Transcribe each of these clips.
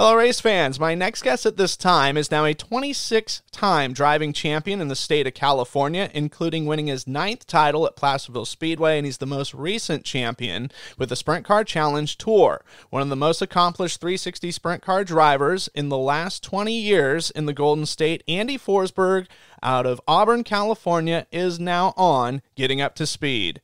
Hello, race fans. My next guest at this time is now a 26 time driving champion in the state of California, including winning his ninth title at Placerville Speedway, and he's the most recent champion with the Sprint Car Challenge Tour. One of the most accomplished 360 sprint car drivers in the last 20 years in the Golden State, Andy Forsberg out of Auburn, California, is now on Getting Up to Speed.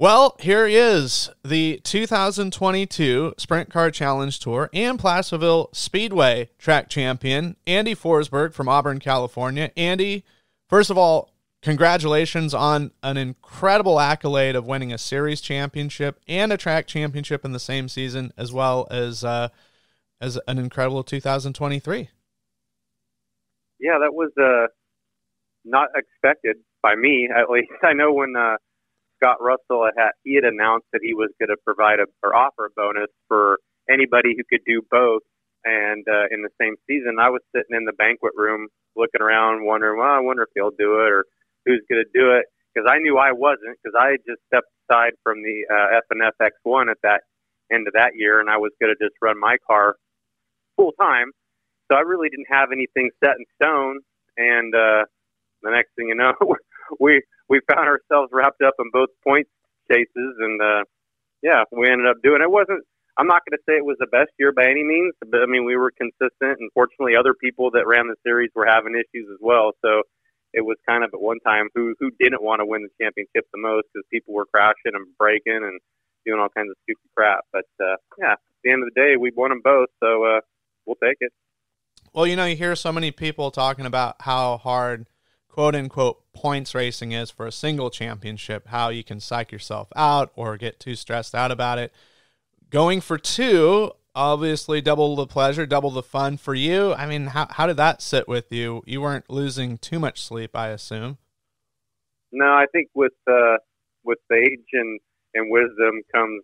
Well, here is the 2022 Sprint Car Challenge Tour and Placerville Speedway track champion, Andy Forsberg from Auburn, California. Andy, first of all, congratulations on an incredible accolade of winning a series championship and a track championship in the same season, as well as uh, as an incredible 2023. Yeah, that was uh, not expected by me, at least. I know when. Uh, Scott Russell had he had announced that he was going to provide a or offer a bonus for anybody who could do both. And uh, in the same season, I was sitting in the banquet room looking around, wondering, well, I wonder if he'll do it or who's going to do it because I knew I wasn't because I had just stepped aside from the uh, F and FX one at that end of that year, and I was going to just run my car full time. So I really didn't have anything set in stone. And uh, the next thing you know, we we found ourselves wrapped up in both point chases, and uh, yeah, we ended up doing it. wasn't I'm not going to say it was the best year by any means, but I mean we were consistent, and fortunately, other people that ran the series were having issues as well. So it was kind of at one time who who didn't want to win the championship the most because people were crashing and breaking and doing all kinds of stupid crap. But uh, yeah, at the end of the day, we won them both, so uh, we'll take it. Well, you know, you hear so many people talking about how hard quote unquote points racing is for a single championship, how you can psych yourself out or get too stressed out about it. Going for two, obviously double the pleasure, double the fun for you. I mean, how how did that sit with you? You weren't losing too much sleep, I assume. No, I think with uh, with age and, and wisdom comes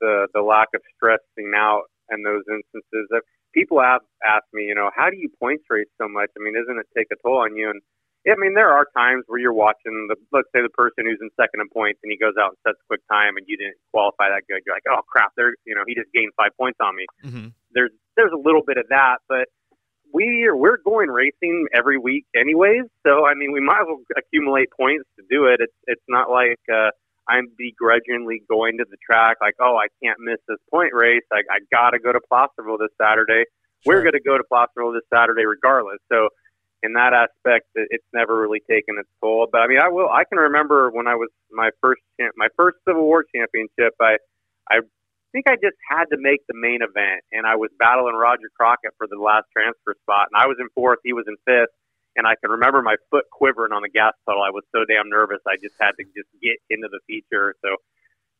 the the lack of stressing out in those instances. People have asked me, you know, how do you points race so much? I mean, doesn't it take a toll on you? And I mean, there are times where you're watching the, let's say the person who's in second in points and he goes out and sets a quick time and you didn't qualify that good. You're like, oh crap, there, you know, he just gained five points on me. Mm-hmm. There's, there's a little bit of that, but we are, we're going racing every week anyways. So, I mean, we might as well accumulate points to do it. It's, it's not like, uh, I'm begrudgingly going to the track like, oh, I can't miss this point race. I, I got to go to Placerville this Saturday. Sure. We're going to go to Placerville this Saturday regardless. So in that aspect, it's never really taken its toll. But I mean, I will. I can remember when I was my first my first Civil War championship. I I think I just had to make the main event, and I was battling Roger Crockett for the last transfer spot, and I was in fourth, he was in fifth, and I can remember my foot quivering on the gas pedal. I was so damn nervous. I just had to just get into the feature. So.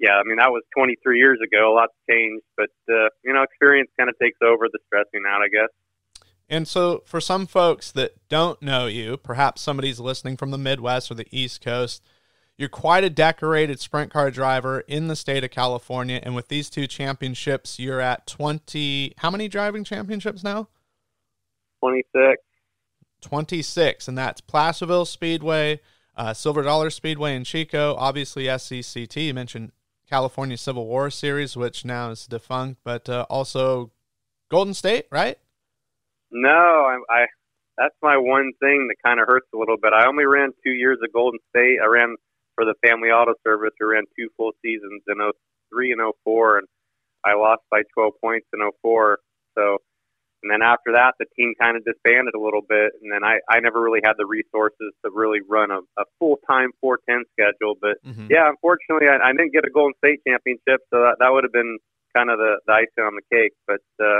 Yeah, I mean that was 23 years ago. A lot's changed, but uh, you know, experience kind of takes over the stressing out, I guess. And so, for some folks that don't know you, perhaps somebody's listening from the Midwest or the East Coast, you're quite a decorated sprint car driver in the state of California. And with these two championships, you're at 20. How many driving championships now? 26. 26. And that's Placerville Speedway, uh, Silver Dollar Speedway in Chico, obviously SCCT. You mentioned California Civil War Series, which now is defunct, but uh, also Golden State, right? No, I, I that's my one thing that kind of hurts a little bit. I only ran two years at Golden State. I ran for the Family Auto Service. I ran two full seasons in 03 and 04, and I lost by 12 points in 04. So, and then after that, the team kind of disbanded a little bit, and then I, I never really had the resources to really run a, a full time 410 schedule. But mm-hmm. yeah, unfortunately, I, I didn't get a Golden State championship, so that, that would have been kind of the, the icing on the cake. But uh,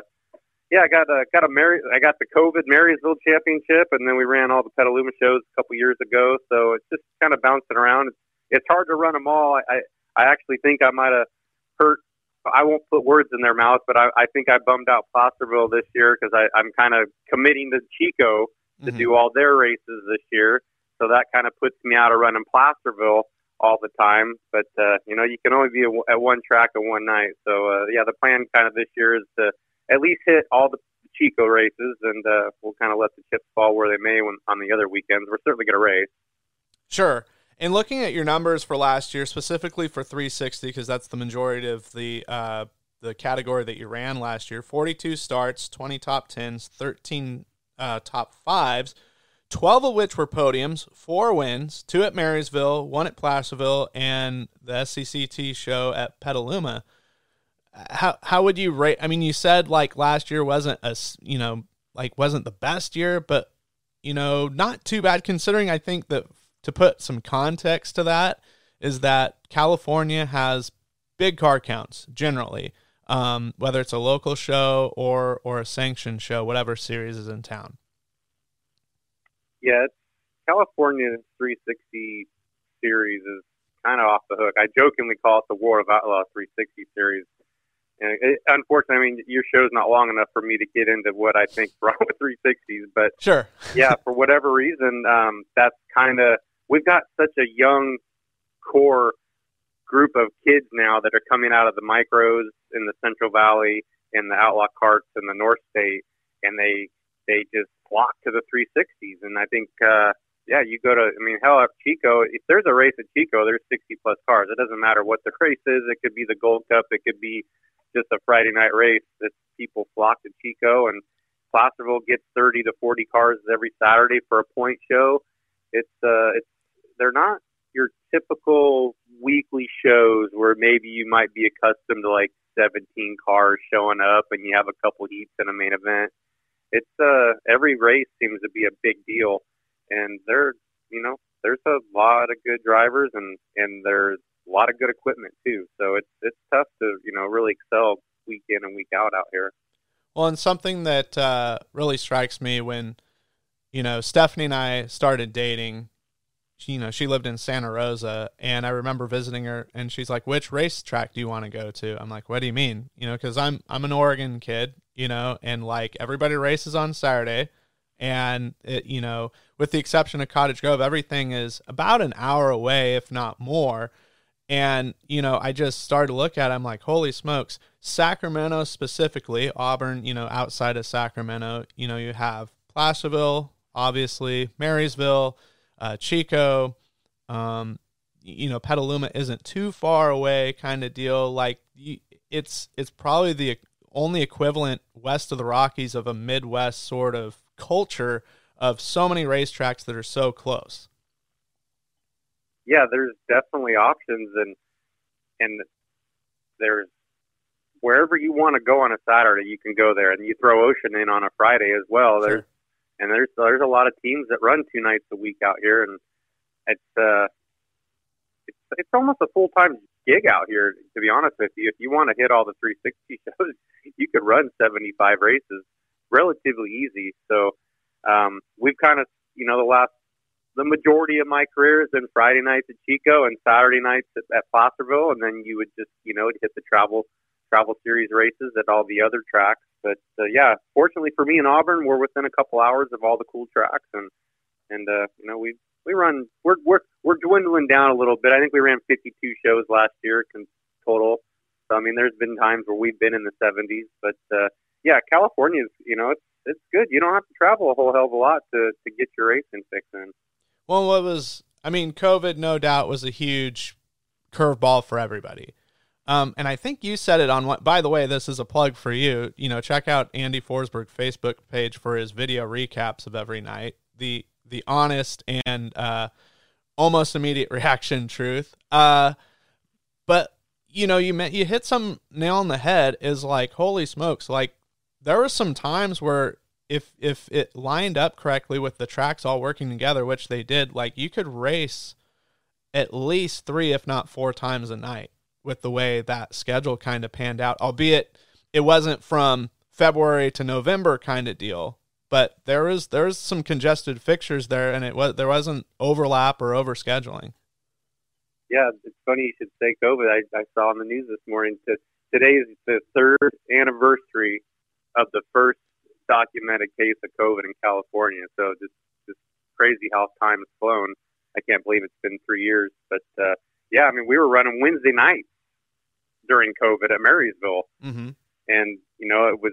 yeah, I got a got a Mary. I got the COVID Marysville Championship, and then we ran all the Petaluma shows a couple years ago. So it's just kind of bouncing around. It's, it's hard to run them all. I I actually think I might have hurt. I won't put words in their mouth, but I, I think I bummed out Placerville this year because I'm kind of committing to Chico to mm-hmm. do all their races this year. So that kind of puts me out of running Placerville all the time. But uh, you know, you can only be at one track at one night. So uh, yeah, the plan kind of this year is to at least hit all the Chico races, and uh, we'll kind of let the chips fall where they may when, on the other weekends. We're certainly going to race. Sure. And looking at your numbers for last year, specifically for 360, because that's the majority of the uh, the category that you ran last year 42 starts, 20 top 10s, 13 uh, top fives, 12 of which were podiums, four wins, two at Marysville, one at Placerville, and the SCCT show at Petaluma. How how would you rate? I mean, you said like last year wasn't a you know like wasn't the best year, but you know not too bad considering. I think that to put some context to that is that California has big car counts generally, um, whether it's a local show or or a sanctioned show, whatever series is in town. Yeah, California 360 series is kind of off the hook. I jokingly call it the World of Outlaw 360 series. And it, unfortunately, I mean, your show's not long enough for me to get into what I think wrong with 360s. But sure, yeah, for whatever reason, um, that's kind of we've got such a young core group of kids now that are coming out of the micros in the Central Valley and the outlaw karts in the North State, and they they just flock to the 360s. And I think, uh, yeah, you go to, I mean, hell, at Chico, if there's a race at Chico, there's 60 plus cars. It doesn't matter what the race is. It could be the Gold Cup. It could be just a Friday night race that people flock to Chico. And Placerville gets 30 to 40 cars every Saturday for a point show. It's, uh, it's, they're not your typical weekly shows where maybe you might be accustomed to like 17 cars showing up and you have a couple heats in a main event. It's uh every race seems to be a big deal, and there you know there's a lot of good drivers and and there's a lot of good equipment too. So it's it's tough to you know really excel week in and week out out here. Well, and something that uh, really strikes me when you know Stephanie and I started dating you know, she lived in Santa Rosa, and I remember visiting her, and she's like, "Which racetrack do you want to go to?" I'm like, "What do you mean?" You know, because I'm I'm an Oregon kid, you know, and like everybody races on Saturday, and it, you know, with the exception of Cottage Grove, everything is about an hour away, if not more. And you know, I just started to look at. It, I'm like, "Holy smokes!" Sacramento specifically, Auburn, you know, outside of Sacramento, you know, you have Placerville, obviously, Marysville uh, Chico, um, you know, Petaluma isn't too far away, kind of deal. Like it's it's probably the only equivalent west of the Rockies of a Midwest sort of culture of so many racetracks that are so close. Yeah, there's definitely options, and and there's wherever you want to go on a Saturday, you can go there, and you throw Ocean in on a Friday as well. There's and there's there's a lot of teams that run two nights a week out here, and it's uh, it's it's almost a full time gig out here. To be honest with you, if you want to hit all the 360 shows, you could run 75 races relatively easy. So um, we've kind of you know the last the majority of my career has been Friday nights at Chico and Saturday nights at, at Placerville, and then you would just you know hit the travel travel series races at all the other tracks. But uh, yeah, fortunately for me in Auburn, we're within a couple hours of all the cool tracks, and and uh, you know we we run we're we're we're dwindling down a little bit. I think we ran 52 shows last year total. So I mean, there's been times where we've been in the 70s, but uh, yeah, California's you know it's it's good. You don't have to travel a whole hell of a lot to to get your racing fix in. Well, what was I mean, COVID no doubt was a huge curveball for everybody. Um, and I think you said it on what, by the way, this is a plug for you. You know, check out Andy Forsberg Facebook page for his video recaps of every night. The, the honest and, uh, almost immediate reaction truth. Uh, but you know, you met, you hit some nail on the head is like, holy smokes. Like there were some times where if, if it lined up correctly with the tracks all working together, which they did, like you could race at least three, if not four times a night with the way that schedule kind of panned out, albeit it wasn't from February to November kind of deal. But there was there's some congested fixtures there, and it was there wasn't overlap or overscheduling. Yeah, it's funny you should say COVID. I, I saw on the news this morning that today is the third anniversary of the first documented case of COVID in California. So just just crazy how time has flown. I can't believe it's been three years. But uh, yeah, I mean, we were running Wednesday nights during COVID at Marysville, mm-hmm. and you know it was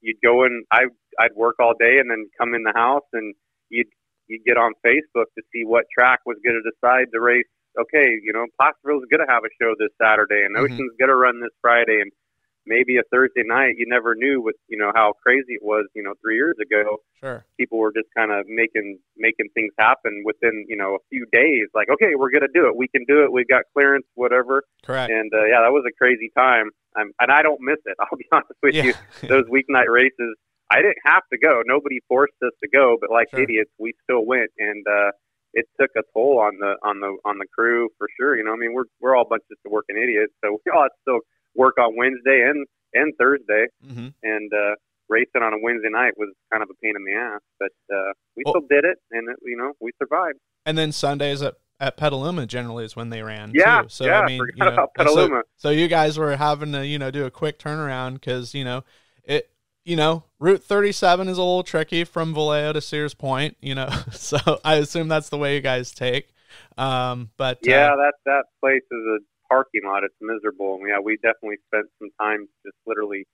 you'd go in. I I'd work all day and then come in the house and you'd you'd get on Facebook to see what track was going to decide the race. Okay, you know Placerville's going to have a show this Saturday, and mm-hmm. Ocean's going to run this Friday, and maybe a Thursday night, you never knew what you know how crazy it was. You know, three years ago, Sure. people were just kind of making making things happen within you know a few days. Like, okay, we're gonna do it. We can do it. We've got clearance, whatever. Correct. And uh, yeah, that was a crazy time. I'm, and I don't miss it. I'll be honest with yeah. you. Those weeknight races, I didn't have to go. Nobody forced us to go, but like Sure. idiots, we still went, and uh, it took a toll on the on the on the crew for sure. You know, I mean, we're we're all bunches of working idiots, so we all had still work on Wednesday and and Thursday, hmm and uh, racing on a Wednesday night was kind of a pain in the ass, but uh, we Well- still did it, and it, you know, we survived. And then Sundays at at Petaluma generally is when they ran. Yeah, too. So yeah, I mean, you know, and so- Petaluma. So, you guys were having to you know do a quick turnaround because you know it. You know, Route 37 is a little tricky from Vallejo to Sears Point. You know, so I assume that's the way you guys take. Um, but uh, Yeah, that that place is a parking lot. It's miserable, and yeah, we definitely spent some time just literally,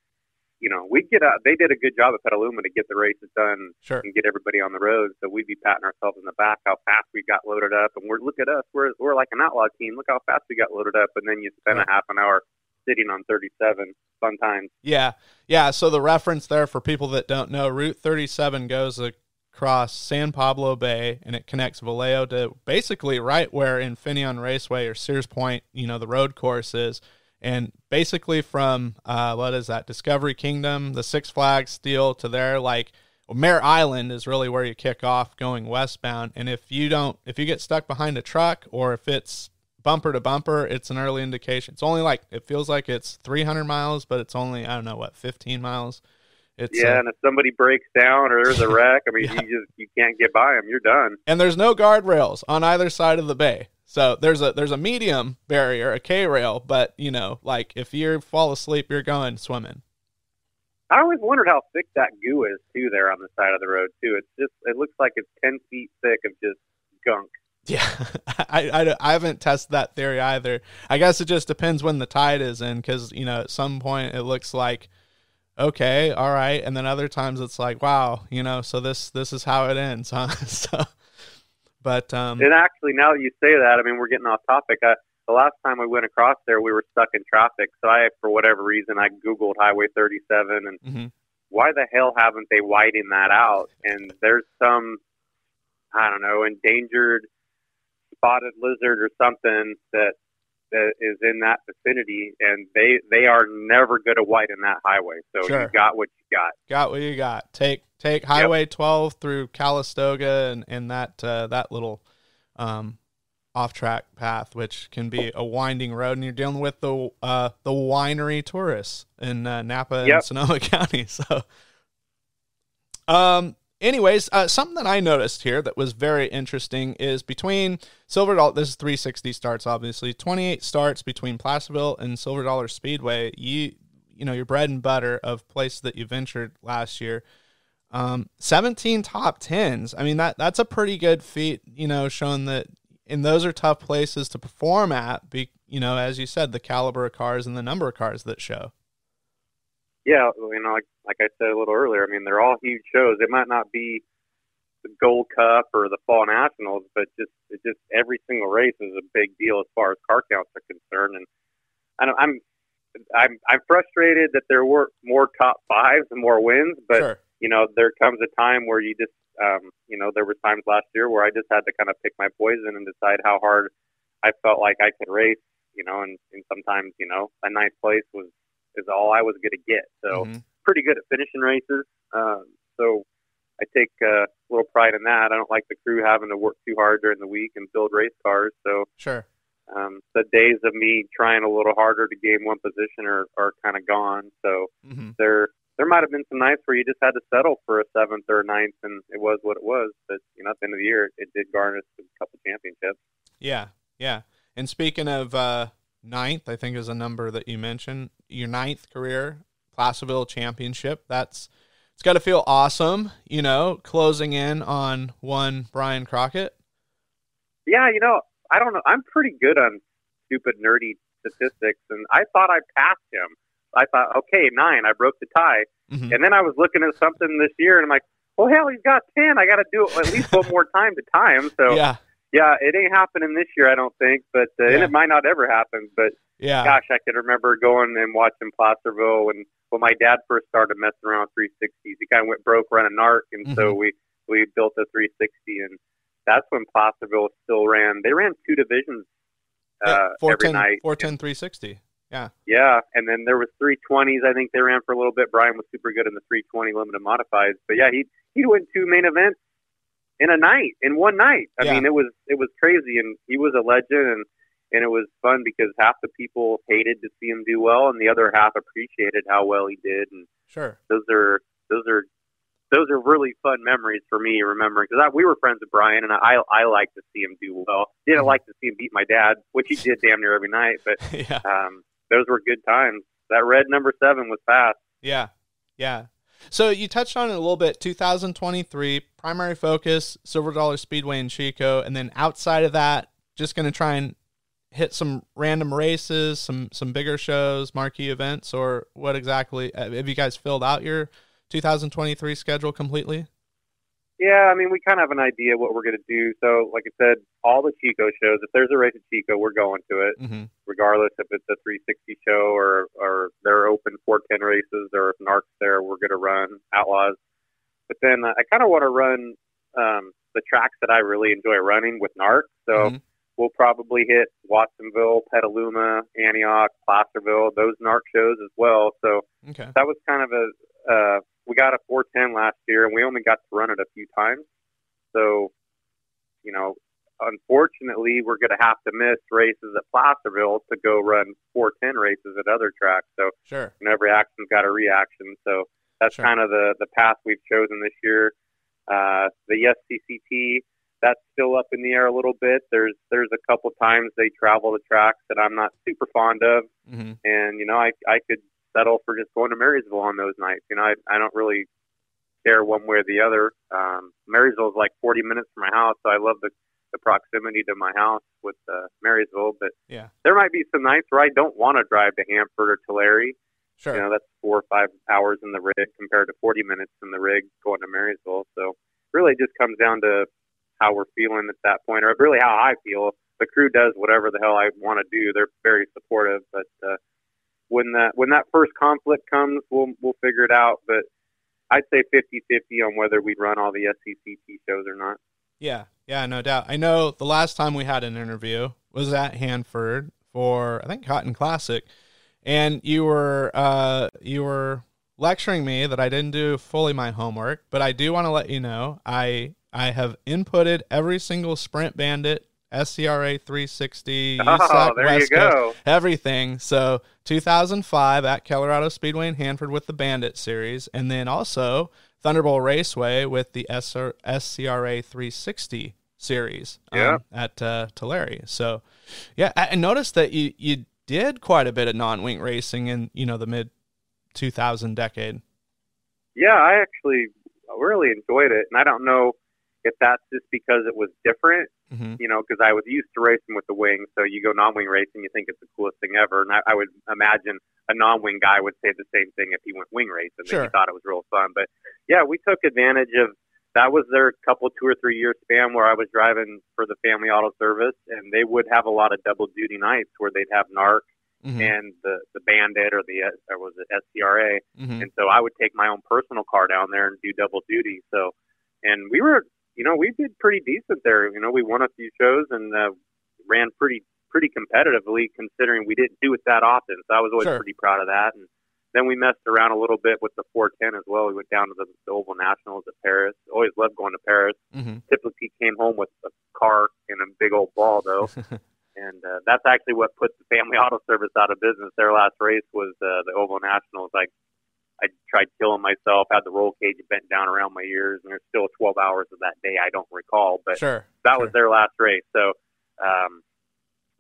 you know, we get out. They did a good job at Petaluma to get the races done sure. and get everybody on the road. So we'd be patting ourselves in the back how fast we got loaded up, and we're look at us, we're we're like an outlaw team. Look how fast we got loaded up, and then you spend Right. a half an hour sitting on 37. Fun times. Yeah, yeah. So the reference there for people that don't know, Route 37 goes across San Pablo Bay and it connects Vallejo to basically right where Infineon Raceway or Sears Point, you know, the road course is. And basically from uh, what is that, Discovery Kingdom, the Six Flags deal to there, like well, Mare Island is really where you kick off going westbound. And if you don't, if you get stuck behind a truck or if it's bumper to bumper, it's an early indication. It's only like it feels like it's 300 miles, but it's only I don't know what 15 miles. It's yeah, uh, and if somebody breaks down or there's a wreck, I mean, Yeah. you just you can't get by them. You're done. and there's no guardrails on either side of the bay. So there's a there's a medium barrier, a K rail, but you know, like if you fall asleep, you're going swimming. I always wondered how thick that goo is too there on the side of the road too. It's just it looks like it's ten feet thick of just gunk. Yeah, I, I, I haven't tested that theory either. I guess it just depends when the tide is in, because you know at some point it looks like okay, all right, and then other times it's like wow, you know, so this this is how it ends, huh? so, but um, And actually, now that you say that, I mean, we're getting off topic. I, the last time we went across there, we were stuck in traffic. So I, for whatever reason, I googled Highway 37 and mhm. why the hell haven't they widened that out? And there's some, I don't know, endangered spotted lizard or something that that is in that vicinity, and they they are never going to widen that highway. So Sure. you got what you got. got what you got. Take take Highway 12 through Calistoga and and that uh, that little um, off track path, which can be a winding road, and you're dealing with the uh, the winery tourists in uh, Napa and Sonoma County. So, um. Anyways, uh, something that I noticed here that was very interesting is between Silver Dollar. This is 360 starts, obviously. 28 starts between Placerville and Silver Dollar Speedway. You, you know, your bread and butter of place that you ventured last year. Um, 17 top tens. I mean, that that's a pretty good feat. You know, showing that, and those are tough places to perform at. Be, you know, as you said, the caliber of cars and the number of cars that show. Yeah, you know, like like I said a little earlier, I mean, they're all huge shows. It might not be the Gold Cup or the Fall Nationals, but just it just every single race is a big deal as far as car counts are concerned. And I don't, I'm I'm I'm frustrated that there were more top fives and more wins, but sure. you know, there comes a time where you just, um, you know, there were times last year where I just had to kind of pick my poison and decide how hard I felt like I could race, you know, and, and sometimes, you know, a ninth place was is all I was going to get. So Mhm. pretty good at finishing races. Um, so I take uh, a little pride in that. I don't like the crew having to work too hard during the week and build race cars. So Sure. um, the days of me trying a little harder to gain one position are, are kind of gone. So hmm there there might have been some nights where you just had to settle for a seventh or a ninth, and it was what it was. But you know, at the end of the year, it did garner us a couple championships. Yeah. Yeah. And speaking of uh, ninth, I think is a number that you mentioned. Your ninth career Placerville Championship. That's it's got to feel awesome, you know, closing in on one Brian Crockett. Yeah, you know, I don't know. I'm pretty good on stupid nerdy statistics, and I thought I passed him. I thought, okay, nine, I broke the tie, Mhm. and then I was looking at something this year, and I'm like, well, hell, he's got ten. I got to do it at least one more time to tie him. So Yeah. Yeah, it ain't happening this year, I don't think, but uh, and it might not ever happen. But Yeah. Gosh, I can remember going and watching Placerville when when my dad first started messing around with 360s. He kind of went broke running NARC, and Mm-hmm. so we we built a 360, and that's when Placerville still ran. They ran two divisions uh, every 410, night. 410 360. Yeah. Yeah, and then there was 320s. I think they ran for a little bit. Brian was super good in the 320 limited modifieds, but yeah, he he went two main events in a night, in one night. I Yeah. mean, it was it was crazy, and he was a legend, and and it was fun because half the people hated to see him do well, and the other half appreciated how well he did, and Sure. those are those are those are really fun memories for me remembering because we were friends with Brian and I I like to see him do well. Didn't like to see him beat my dad, which he did damn near every night, but yeah. um, those were good times. That red number seven was fast. Yeah. Yeah. So you touched on it a little bit. 2023 primary focus Silver Dollar Speedway in Chico, and then outside of that, just going to try and hit some random races, some some bigger shows, marquee events, or what exactly? Have you guys filled out your 2023 schedule completely? Yeah, I mean, we kind of have an idea what we're going to do. So, like I said, all the Chico shows. If there's a race at Chico, we're going to it, Mm-hmm. regardless if it's a 360 show or or they're open 410 races or if NARC's there, we're going to run Outlaws. But then uh, I kind of want to run um, the tracks that I really enjoy running with NARC. So Mhm. we'll probably hit Watsonville, Petaluma, Antioch, Placerville, those NARC shows as well. So Okay. that was kind of a uh, we got a 410 last year and we only got to run it a few times so you know unfortunately we're going to have to miss races at placerville to go run 410 races at other tracks so Sure. you know, every action's got a reaction so that's Sure. kind of the the path we've chosen this year uh, the SCCT that's still up in the air a little bit there's there's a couple times they travel the tracks that I'm not super fond of Mm-hmm. and you know I I could settle for just going to Marysville on those nights. You know I I don't really care one way or the other. Um, Marysville is like 40 minutes from my house, so I love the the proximity to my house with uh, Marysville. But Yeah. there might be some nights where I don't want to drive to Hanford or Tulare. Sure. You know that's four or five hours in the rig compared to 40 minutes in the rig going to Marysville. So really, it just comes down to how we're feeling at that point, or really how I feel. The crew does whatever the hell I want to do. They're very supportive, but uh, when that when that first conflict comes, we'll we'll figure it out. But I'd say 50-50 on whether we run all the SCCT shows or not. Yeah, yeah, no doubt. I know the last time we had an interview was at Hanford for I think Cotton Classic, and you were uh, you were lecturing me that I didn't do fully my homework, but I do want to let you know I I have inputted every single Sprint Bandit, SCRA 360, Oh, USAC there you West Coast, go. everything. So 2005 at Colorado Speedway in Hanford with the Bandit Series, and then also Thunderbowl Raceway with the SR- SCRA 360 Series um, at uh, Tulare. So, yeah, I, I noticed that you you did quite a bit of non-wing racing in you know the mid 2000 decade. Yeah, I actually really enjoyed it, and I don't know if that's just because it was different hmm you know, because I was used to racing with the wing. So you go non-wing racing, you think it's the coolest thing ever. And I, I would imagine a non-wing guy would say the same thing if he went wing racing. Sure. He thought it was real fun. But yeah, we took advantage of that. Was their couple two or three year span where I was driving for the family auto service, and they would have a lot of double duty nights where they'd have NARC hmm and the the Bandit or the or was it SCRA. hmm And so I would take my own personal car down there and do double duty. So, and we were, you know, we did pretty decent there. You know, we won a few shows and uh, ran pretty pretty competitively considering we didn't do it that often. So I was always Sure. pretty proud of that. And then we messed around a little bit with the 410 as well. We went down to the, the Oval Nationals at Paris. Always loved going to Paris. hmm Typically came home with a car and a big old ball though. and uh, that's actually what put the family auto service out of business. Their last race was uh, the Oval Nationals. I I tried killing myself, had the roll cage bent down around my ears, and there's still 12 hours of that day I don't recall, but sure. that sure. was their last race. So um,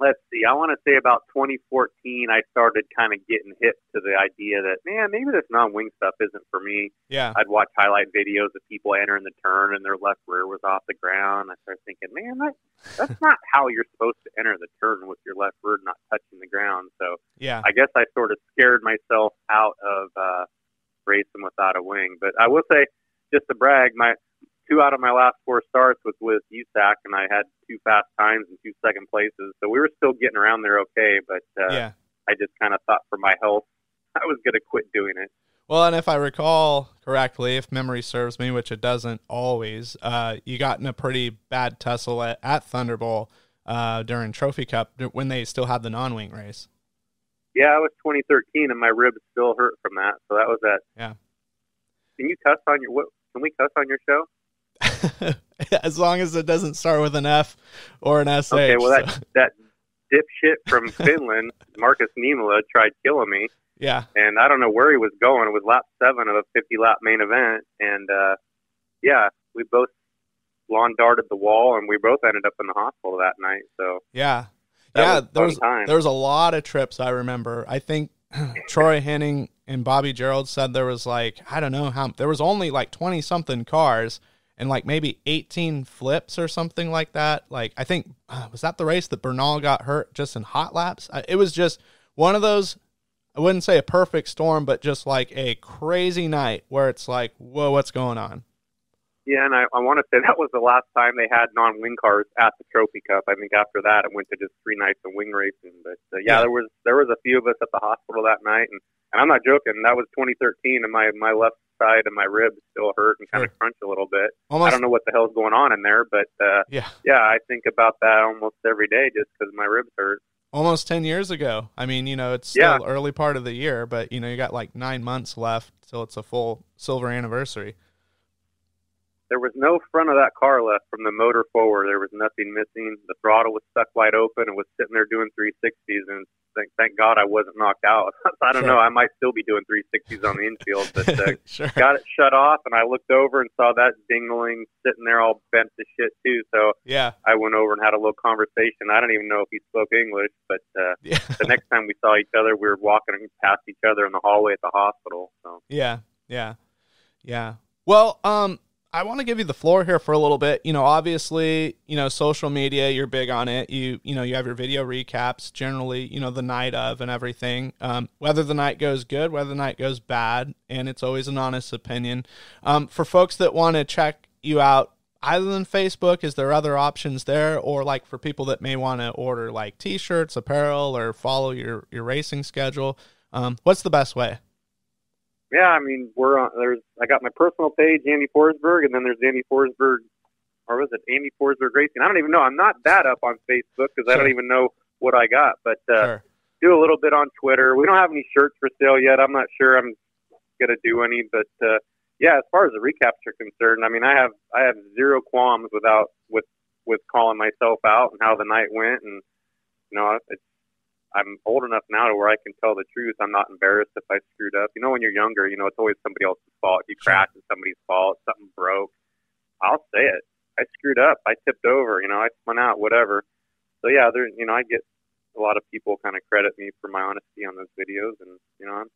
let's see. I want to say about 2014, I started kind of getting hip to the idea that man, maybe this non-wing stuff isn't for me. Yeah. I'd watch highlight videos of people entering the turn and their left rear was off the ground. I started thinking, man, that, that's not how you're supposed to enter the turn with your left rear not touching the ground. So Yeah. I guess I sort of scared myself out of uh, racing without a wing. But I will say, just to brag, my two out of my last four starts was with USAC, and I had two fast times and two second places. So we were still getting around there okay. But uh, yeah. I just kind of thought for my health, I was going to quit doing it. Well, and if I recall correctly, if memory serves me, which it doesn't always, uh, you got in a pretty bad tussle at, at Thunderbowl uh, during Trophy Cup when they still had the non-wing race. Yeah, it was 2013, and my ribs still hurt from that. So that was that. Yeah. Can you cuss on your? What, can we cuss on your show? as long as it doesn't start with an F or an S. Okay, well so. that that dipshit from Finland, Marcus Niemela, tried killing me. Yeah. And I don't know where he was going. It was lap seven of a 50 lap main event. And, uh, yeah, we both lawn darted the wall and we both ended up in the hospital that night. So, yeah. Yeah. Was there was, time. there was a lot of trips I remember. I think Troy Henning and Bobby Gerald said there was like, I don't know how, there was only like 20 something cars and like maybe 18 flips or something like that. Like, I think, uh, was that the race that Bernal got hurt just in hot laps? It was just one of those I wouldn't say a perfect storm, but just like a crazy night where it's like, whoa, what's going on? Yeah, and I, I want to say that was the last time they had non-wing cars at the Trophy Cup. I think after that, it went to just three nights of wing racing. But uh, yeah, yeah, there was there was a few of us at the hospital that night, and, and I'm not joking. That was 2013, and my my left side and my ribs still hurt and kind sure. of crunch a little bit. Almost, I don't know what the hell's going on in there, but uh, yeah, yeah, I think about that almost every day just because my ribs hurt almost 10 years ago. I mean, you know, it's still yeah. early part of the year, but you know, you got like 9 months left till it's a full silver anniversary. There was no front of that car left from the motor forward. There was nothing missing. The throttle was stuck wide open and was sitting there doing 360s. And thank, thank God I wasn't knocked out. I don't sure. know. I might still be doing 360s on the infield, but uh, sure. got it shut off. And I looked over and saw that dingling sitting there all bent to shit too. So yeah, I went over and had a little conversation. I don't even know if he spoke English, but uh, yeah. the next time we saw each other, we were walking past each other in the hallway at the hospital. So yeah, yeah, yeah. Well, um, I want to give you the floor here for a little bit. You know, obviously, you know, social media, you're big on it. You, you know, you have your video recaps generally, you know, the night of and everything. Um, whether the night goes good, whether the night goes bad, and it's always an honest opinion. Um, for folks that want to check you out, other than Facebook, is there other options there, or like for people that may want to order like T-shirts, apparel, or follow your your racing schedule? Um, what's the best way? Yeah, I mean, we're on. There's I got my personal page, Andy Forsberg, and then there's Andy Forsberg, or was it Andy Forsberg Racing? I don't even know. I'm not that up on Facebook because sure. I don't even know what I got. But uh, sure. do a little bit on Twitter. We don't have any shirts for sale yet. I'm not sure I'm gonna do any, but uh, yeah, as far as the recaps are concerned, I mean, I have I have zero qualms without with with calling myself out and how the night went, and you know, it's I'm old enough now to where I can tell the truth. I'm not embarrassed if I screwed up. You know, when you're younger, you know, it's always somebody else's fault. If You crash, it's somebody's fault. Something broke. I'll say it. I screwed up. I tipped over. You know, I spun out. Whatever. So yeah, there. You know, I get a lot of people kind of credit me for my honesty on those videos, and you know, I'm,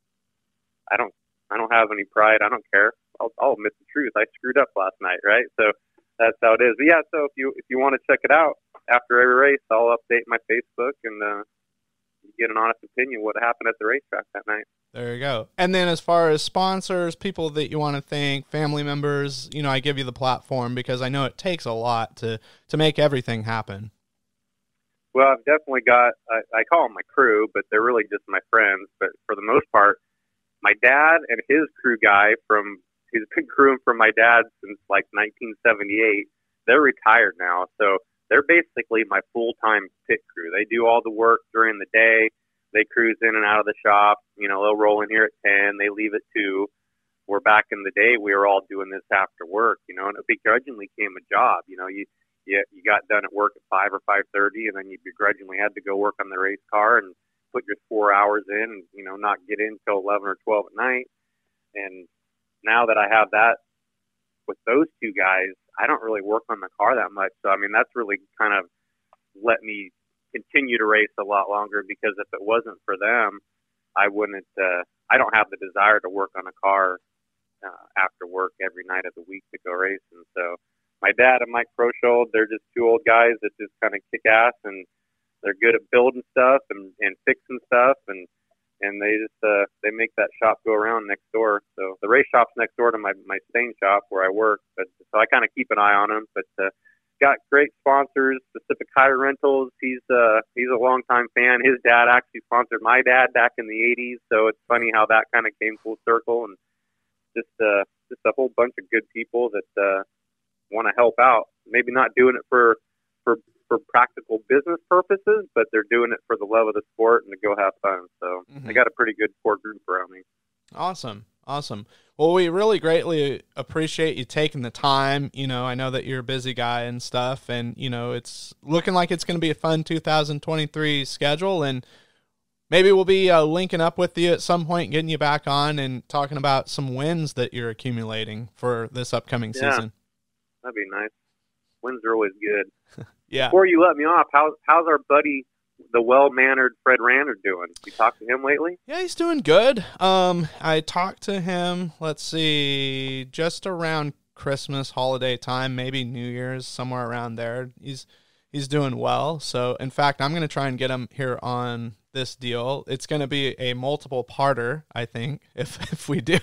I don't. I don't have any pride. I don't care. I'll, I'll admit the truth. I screwed up last night, right? So that's how it is. But yeah, so if you if you want to check it out after every race, I'll update my Facebook and uh, get an honest opinion what happened at the racetrack that night. There you go. And then as far as sponsors, people that you want to thank, family members, you know, I give you the platform because I know it takes a lot to to make everything happen. Well, I've definitely got I, I call them my crew, but they're really just my friends. But for the most part, my dad and his crew guy from he's been crewing for my dad since like 1978. They're retired now, so they're basically my full time pit crew. They do all the work during the day. They cruise in and out of the shop. You know, they'll roll in here at ten. They leave at two. Where back in the day, we were all doing this after work. You know, and it begrudgingly came a job. You know, you you you got done at work at five or five thirty, and then you begrudgingly had to go work on the race car and put your four hours in, and you know, not get in till eleven or twelve at night. And now that I have that with those two guys, I don't really work on the car that much. So I mean, that's really kind of let me continue to race a lot longer because if it wasn't for them, I wouldn't. Uh, I don't have the desire to work on a car uh, after work every night of the week to go racing. So my dad and Mike Croshold, they're just two old guys that just kind of kick ass and they're good at building stuff and, and fixing stuff and and they just uh, they make that shop go around next door. So the race shop's next door to my my stain shop where I work. But so I kind of keep an eye on them. But uh, got great sponsors. Pacific Hire Rentals. He's uh he's a longtime fan. His dad actually sponsored my dad back in the '80s, so it's funny how that kind of came full circle and just uh just a whole bunch of good people that uh want to help out. Maybe not doing it for for for practical business purposes, but they're doing it for the love of the sport and to go have fun. So mm-hmm. I got a pretty good core group around me. Awesome. Awesome. Well, we really greatly appreciate you taking the time. You know, I know that you're a busy guy and stuff, and, you know, it's looking like it's going to be a fun 2023 schedule. And maybe we'll be uh, linking up with you at some point, getting you back on and talking about some wins that you're accumulating for this upcoming yeah, season. That'd be nice. Wins are always good. yeah. Before you let me off, how's, how's our buddy the well mannered Fred Rander doing? You talked to him lately? Yeah, he's doing good. Um, I talked to him. Let's see, just around Christmas holiday time, maybe New Year's, somewhere around there. He's he's doing well. So, in fact, I'm going to try and get him here on this deal. It's going to be a multiple parter, I think, if if we do.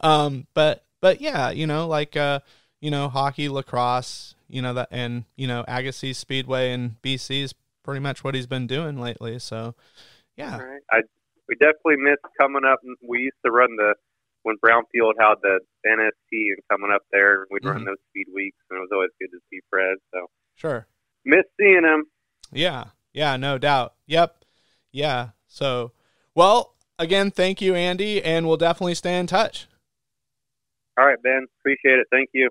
Um, but but yeah, you know, like uh, you know, hockey, lacrosse, you know that, and you know, Agassiz Speedway and BC is pretty much what he's been doing lately. So, yeah. Right. I we definitely miss coming up. We used to run the when Brownfield had the NST and coming up there, we'd mm-hmm. run those speed weeks, and it was always good to see Fred. So sure, miss seeing him. Yeah, yeah, no doubt. Yep, yeah. So, well, again, thank you, Andy, and we'll definitely stay in touch. All right, Ben. Appreciate it. Thank you.